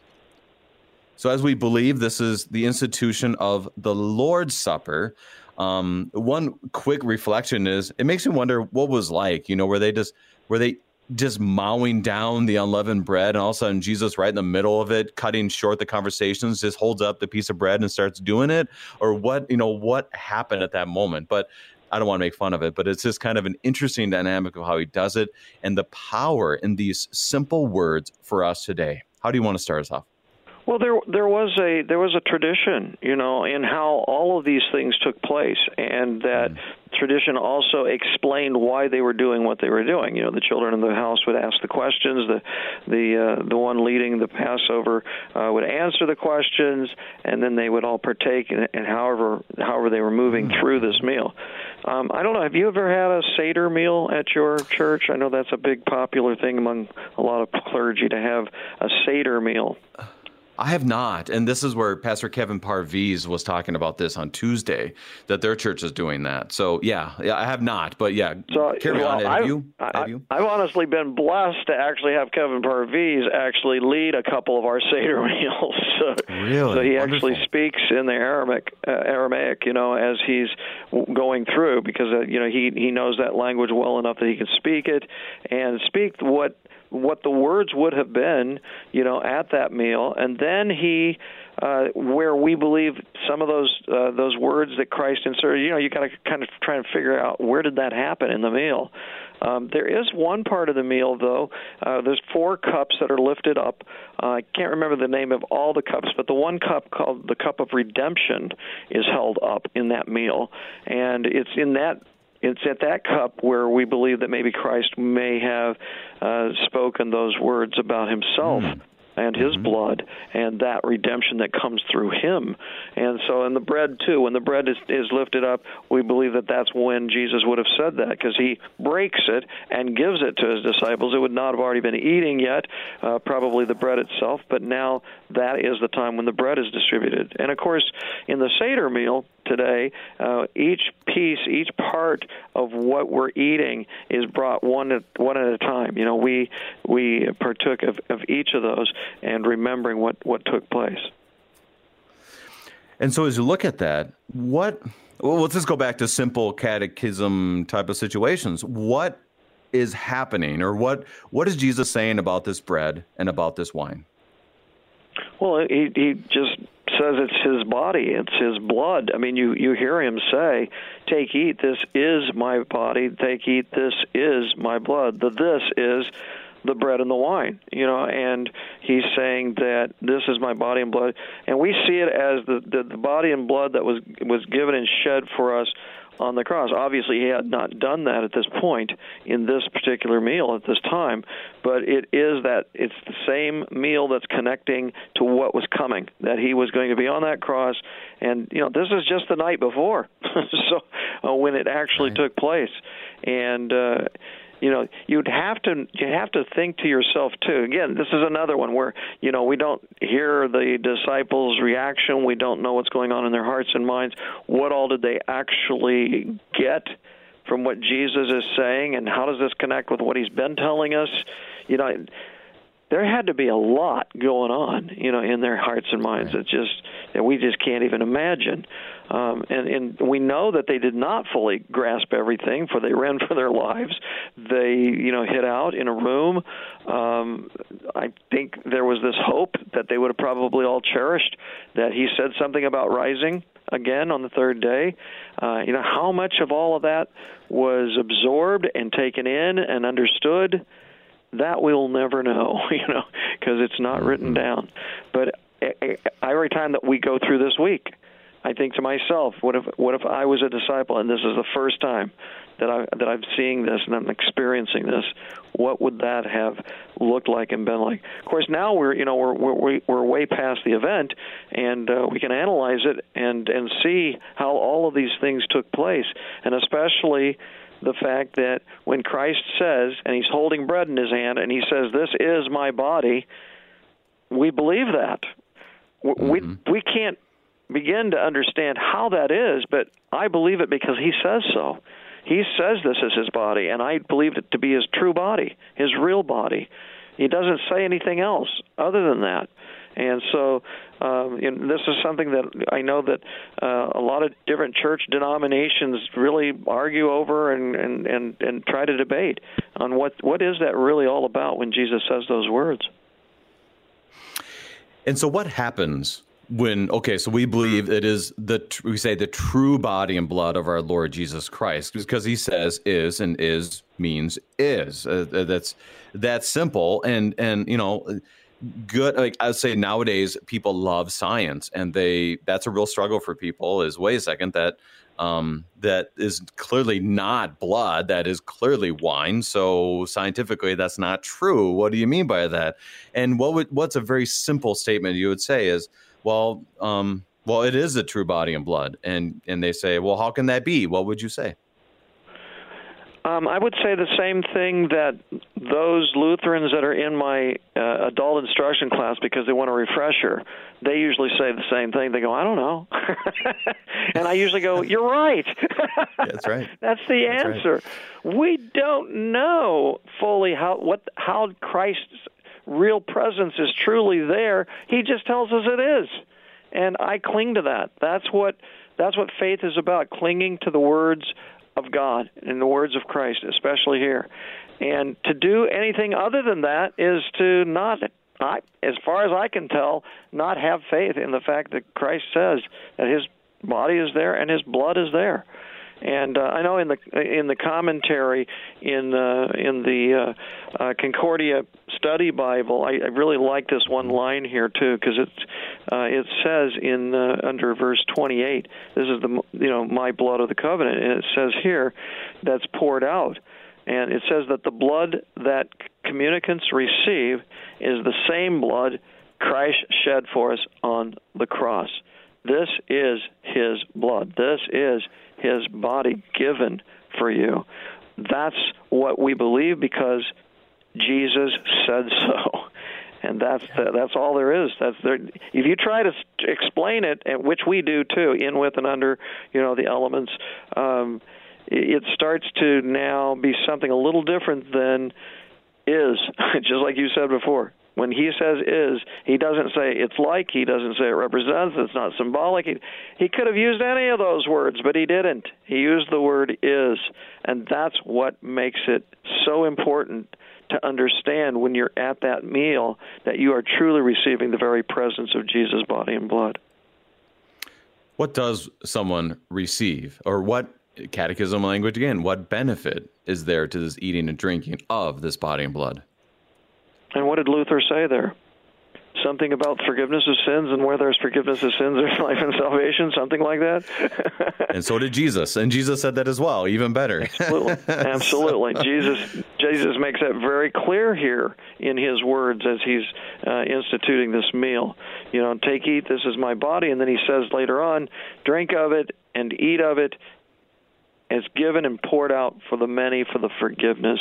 So, as we believe this is the institution of the Lord's Supper, um, one quick reflection is it makes me wonder what was like. You know, were they just were they just mowing down the unleavened bread, and all of a sudden Jesus, right in the middle of it, cutting short the conversations, just holds up the piece of bread and starts doing it, or what? You know, what happened at that moment? But I don't want to make fun of it, but it's just kind of an interesting dynamic of how he does it and the power in these simple words for us today. How do you want to start us off? Well, there there was a there was a tradition, you know, in how all of these things took place, and that mm. tradition also explained why they were doing what they were doing. You know, the children in the house would ask the questions, the the uh, the one leading the Passover uh, would answer the questions, and then they would all partake in, in however however they were moving mm. through this meal. Um, I don't know. Have you ever had a Seder meal at your church? I know that's a big popular thing among a lot of clergy to have a Seder meal. I have not, and this is where Pastor Kevin Parviz was talking about this on Tuesday that their church is doing that. So yeah, yeah, I have not, but yeah, so, carry well, on. Have I've, you? Have you? I've honestly been blessed to actually have Kevin Parviz actually lead a couple of our Seder meals. so, really? So he Wonderful. actually speaks in the Aramaic, uh, Aramaic, you know, as he's going through because uh, you know he he knows that language well enough that he can speak it and speak what what the words would have been, you know, at that meal, and then he, uh, where we believe some of those uh, those words that Christ inserted, you know, you got to kind of try and figure out where did that happen in the meal. Um, there is one part of the meal, though. Uh, there's four cups that are lifted up. Uh, I can't remember the name of all the cups, but the one cup called the cup of redemption is held up in that meal, and it's in that it's at that cup where we believe that maybe Christ may have uh, spoken those words about himself. Mm and his mm-hmm. blood and that redemption that comes through him. And so in the bread too, when the bread is, is lifted up, we believe that that's when Jesus would have said that because he breaks it and gives it to his disciples. It would not have already been eating yet, uh, probably the bread itself, but now that is the time when the bread is distributed. And of course, in the Seder meal, today, uh, each piece, each part of what we're eating is brought one at one at a time. You know, we we partook of, of each of those and remembering what what took place. And so, as you look at that, what well, let's just go back to simple catechism type of situations. What is happening, or what what is Jesus saying about this bread and about this wine? Well, he he just says it's his body, it's his blood. I mean, you you hear him say, "Take, eat. This is my body. Take, eat. This is my blood." The this is the bread and the wine, you know, and he's saying that this is my body and blood, and we see it as the the, the body and blood that was was given and shed for us on the cross. Obviously, he had not done that at this point in this particular meal at this time, but it is that it's the same meal that's connecting to what was coming, that he was going to be on that cross. And, you know, this is just the night before, so uh, when it actually right. took place. And, uh, you know you'd have to you have to think to yourself too. Again this is another one where you know we don't hear the disciples reaction. We don't know what's going on in their hearts and minds. What all did they actually get from what Jesus is saying and how does this connect with what he's been telling us? You know there had to be a lot going on, you know, in their hearts and minds that just that we just can't even imagine. Um, and, and we know that they did not fully grasp everything, for they ran for their lives. They, you know, hid out in a room. Um, I think there was this hope that they would have probably all cherished that he said something about rising again on the third day. Uh, you know, how much of all of that was absorbed and taken in and understood? That we'll never know, you know, because it's not written mm-hmm. down. But every time that we go through this week, I think to myself, what if what if I was a disciple and this is the first time that I that I'm seeing this and I'm experiencing this? What would that have looked like and been like? Of course, now we're you know we're we're we're way past the event and uh, we can analyze it and and see how all of these things took place, and especially the fact that when Christ says, and he's holding bread in his hand, and he says, "This is my body," we believe that. Mm-hmm. We we can't begin to understand how that is, but I believe it because he says so. He says this is his body, and I believe it to be his true body, his real body. He doesn't say anything else other than that. And so um, and this is something that I know that uh, a lot of different church denominations really argue over and, and, and, and try to debate on what what is that really all about when Jesus says those words. And so, what happens when okay so we believe it is the we say the true body and blood of our lord jesus christ because he says is and is means is uh, that's that's simple and and you know good like i would say nowadays people love science and they that's a real struggle for people is wait a second that um, that is clearly not blood that is clearly wine so scientifically that's not true. What do you mean by that? And what would what's a very simple statement you would say is well um, well it is the true body and blood. And and they say well how can that be? What would you say um, I would say the same thing that those Lutherans that are in my uh, adult instruction class because they want a refresher, they usually say the same thing. They go, "I don't know," and I usually go, "You're right." That's right. That's the That's answer. Right. We don't know fully how what how Christ's real presence is truly there. He just tells us it is, and I cling to that. That's what that's what faith is about: clinging to the words of God in the words of Christ, especially here. And to do anything other than that is to not, I, as far as I can tell, not have faith in the fact that Christ says that His body is there and His blood is there. And uh, I know in the in the commentary in uh, in the uh, uh, Concordia Study Bible, I, I really like this one line here too because it uh, it says in uh, under verse 28, this is the you know my blood of the covenant, and it says here that's poured out, and it says that the blood that communicants receive is the same blood Christ shed for us on the cross. This is his blood. This is his body given for you. That's what we believe because Jesus said so. And that's the, that's all there is. That's there. If you try to explain it, and which we do too, in with and under, you know, the elements, um, it starts to now be something a little different than is, just like you said before. When he says is, he doesn't say it's like, he doesn't say it represents, it's not symbolic. He, he could have used any of those words, but he didn't. He used the word is, and that's what makes it so important to understand when you're at that meal that you are truly receiving the very presence of Jesus' body and blood. What does someone receive, or what catechism language again? What benefit is there to this eating and drinking of this body and blood? And what did Luther say there? Something about forgiveness of sins, and where there's forgiveness of sins, there's life and salvation, something like that. and so did Jesus, and Jesus said that as well, even better. Absolutely, absolutely. so. Jesus, Jesus makes that very clear here in His words as He's uh, instituting this meal. You know, take, eat. This is my body, and then He says later on, drink of it and eat of it. It's given and poured out for the many for the forgiveness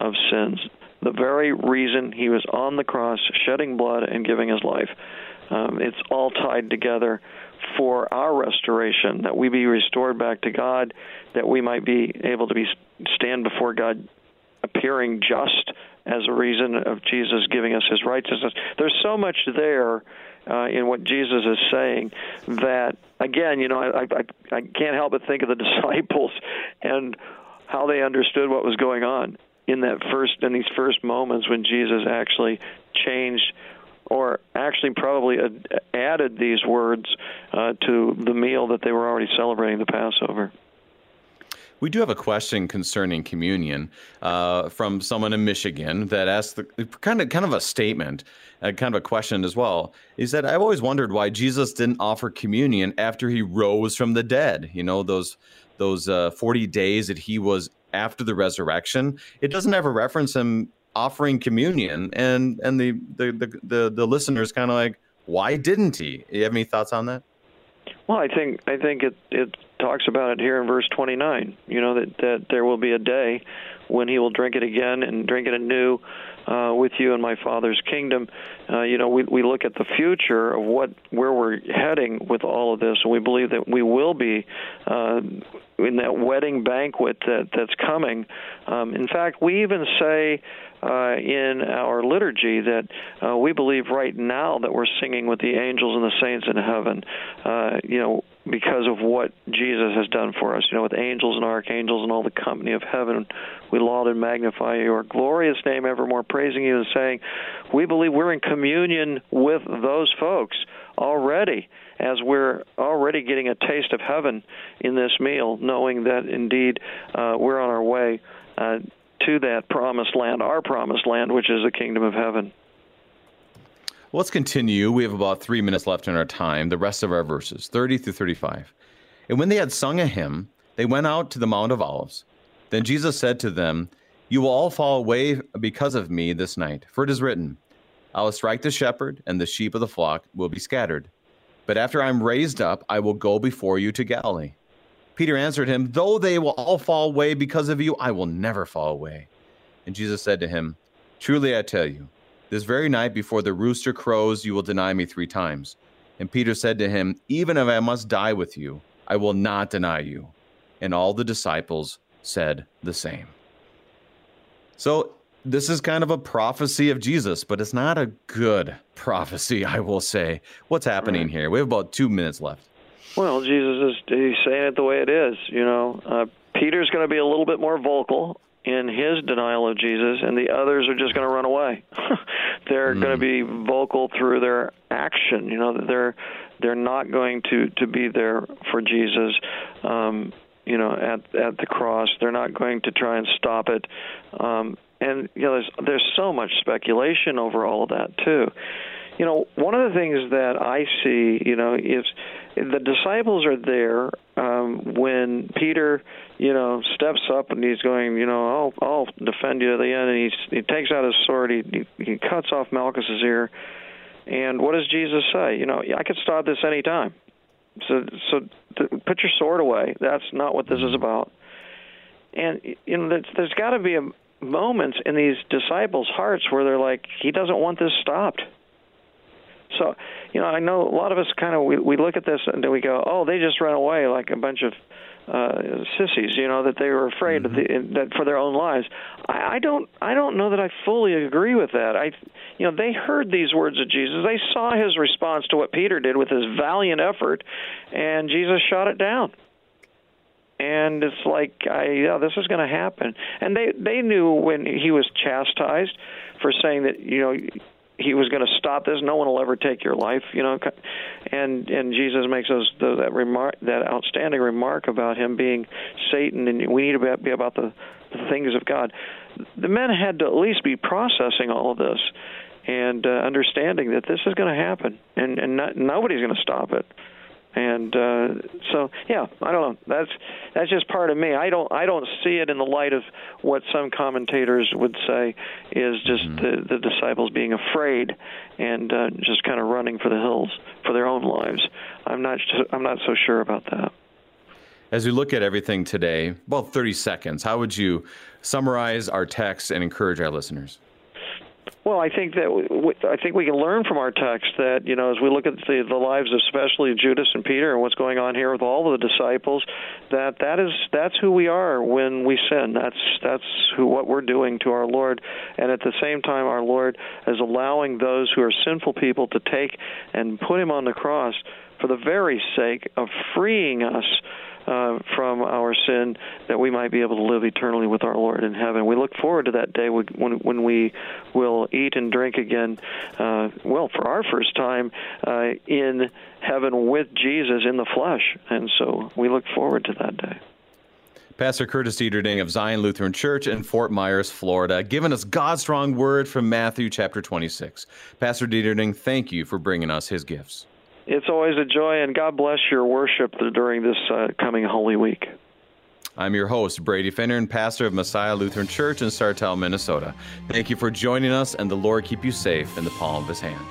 of sins the very reason he was on the cross, shedding blood and giving his life. Um, it's all tied together for our restoration, that we be restored back to God, that we might be able to be stand before God, appearing just as a reason of Jesus giving us His righteousness. There's so much there uh, in what Jesus is saying that, again, you know, I, I I can't help but think of the disciples and how they understood what was going on in that first in these first moments when Jesus actually changed or actually probably added these words uh, to the meal that they were already celebrating the Passover. We do have a question concerning communion uh, from someone in Michigan that asked the, kind of kind of a statement, uh, kind of a question as well. He said, "I've always wondered why Jesus didn't offer communion after he rose from the dead. You know those those uh, forty days that he was after the resurrection, it doesn't ever reference him offering communion, and and the the the the, the listeners kind of like, why didn't he? You have any thoughts on that? Well, I think I think it it talks about it here in verse 29. You know that that there will be a day when he will drink it again and drink it anew uh, with you in my Father's kingdom. Uh, you know, we we look at the future of what where we're heading with all of this, and we believe that we will be uh, in that wedding banquet that that's coming. Um, in fact, we even say uh, in our liturgy that uh, we believe right now that we're singing with the angels and the saints in heaven. Uh, you know, because of what Jesus has done for us. You know, with angels and archangels and all the company of heaven, we laud and magnify your glorious name evermore, praising you and saying, we believe we're in communion with those folks already as we're already getting a taste of heaven in this meal, knowing that indeed uh, we're on our way uh, to that promised land, our promised land, which is the kingdom of heaven. Let's continue. We have about three minutes left in our time, the rest of our verses, 30 through 35. And when they had sung a hymn, they went out to the Mount of Olives. Then Jesus said to them, You will all fall away because of me this night, for it is written, I will strike the shepherd, and the sheep of the flock will be scattered. But after I am raised up, I will go before you to Galilee. Peter answered him, Though they will all fall away because of you, I will never fall away. And Jesus said to him, Truly I tell you, this very night before the rooster crows, you will deny me three times. And Peter said to him, Even if I must die with you, I will not deny you. And all the disciples said the same. So, this is kind of a prophecy of Jesus, but it's not a good prophecy, I will say. What's happening right. here? We have about two minutes left. Well, Jesus is he's saying it the way it is. You know, uh, Peter's going to be a little bit more vocal in his denial of Jesus, and the others are just going to run away. they're mm. going to be vocal through their action. You know, they're they're not going to to be there for Jesus. Um, you know, at at the cross. They're not going to try and stop it. Um, and you know, there's there's so much speculation over all of that too. You know, one of the things that I see, you know, is the disciples are there um, when Peter, you know, steps up and he's going, you know, I'll I'll defend you to the end, and he he takes out his sword, he he cuts off Malchus's ear, and what does Jesus say? You know, I could stop this any time. So so put your sword away. That's not what this is about. And you know, there's, there's got to be a moments in these disciples' hearts where they're like, he doesn't want this stopped. So, you know, I know a lot of us kind of we, we look at this and then we go, oh, they just ran away like a bunch of uh, sissies, you know, that they were afraid mm-hmm. the, that for their own lives. I, I don't, I don't know that I fully agree with that. I, you know, they heard these words of Jesus. They saw his response to what Peter did with his valiant effort, and Jesus shot it down and it's like I yeah this is going to happen. And they they knew when he was chastised for saying that you know he was going to stop this. No one will ever take your life you know. And and Jesus makes those that remark that outstanding remark about him being Satan and we need to be about the, the things of God. The men had to at least be processing all of this and uh, understanding that this is going to happen and and not, nobody's going to stop it and uh, so yeah, I don't know. That's that's just part of me. I don't I don't see it in the light of what some commentators would say is just mm-hmm. the, the disciples being afraid and uh, just kind of running for the hills for their own lives. I'm not I'm not so sure about that. As we look at everything today, about 30 seconds, how would you summarize our text and encourage our listeners? Well, I think that we, I think we can learn from our text that you know as we look at the the lives especially Judas and Peter and what's going on here with all of the disciples, that that is that's who we are when we sin. That's that's who what we're doing to our Lord, and at the same time, our Lord is allowing those who are sinful people to take and put him on the cross for the very sake of freeing us uh, from our sin that we might be able to live eternally with our Lord in heaven. We look forward to that day when when we will eat and drink again. Uh, well, for our first time uh, in heaven with Jesus in the flesh, and so we look forward to that day. Pastor Curtis Dieterding of Zion Lutheran Church in Fort Myers, Florida, giving us God's strong word from Matthew chapter 26. Pastor Dieterding, thank you for bringing us his gifts. It's always a joy, and God bless your worship during this uh, coming Holy Week. I'm your host, Brady Finnern, and pastor of Messiah Lutheran Church in Sartell, Minnesota. Thank you for joining us, and the Lord keep you safe in the palm of his hand.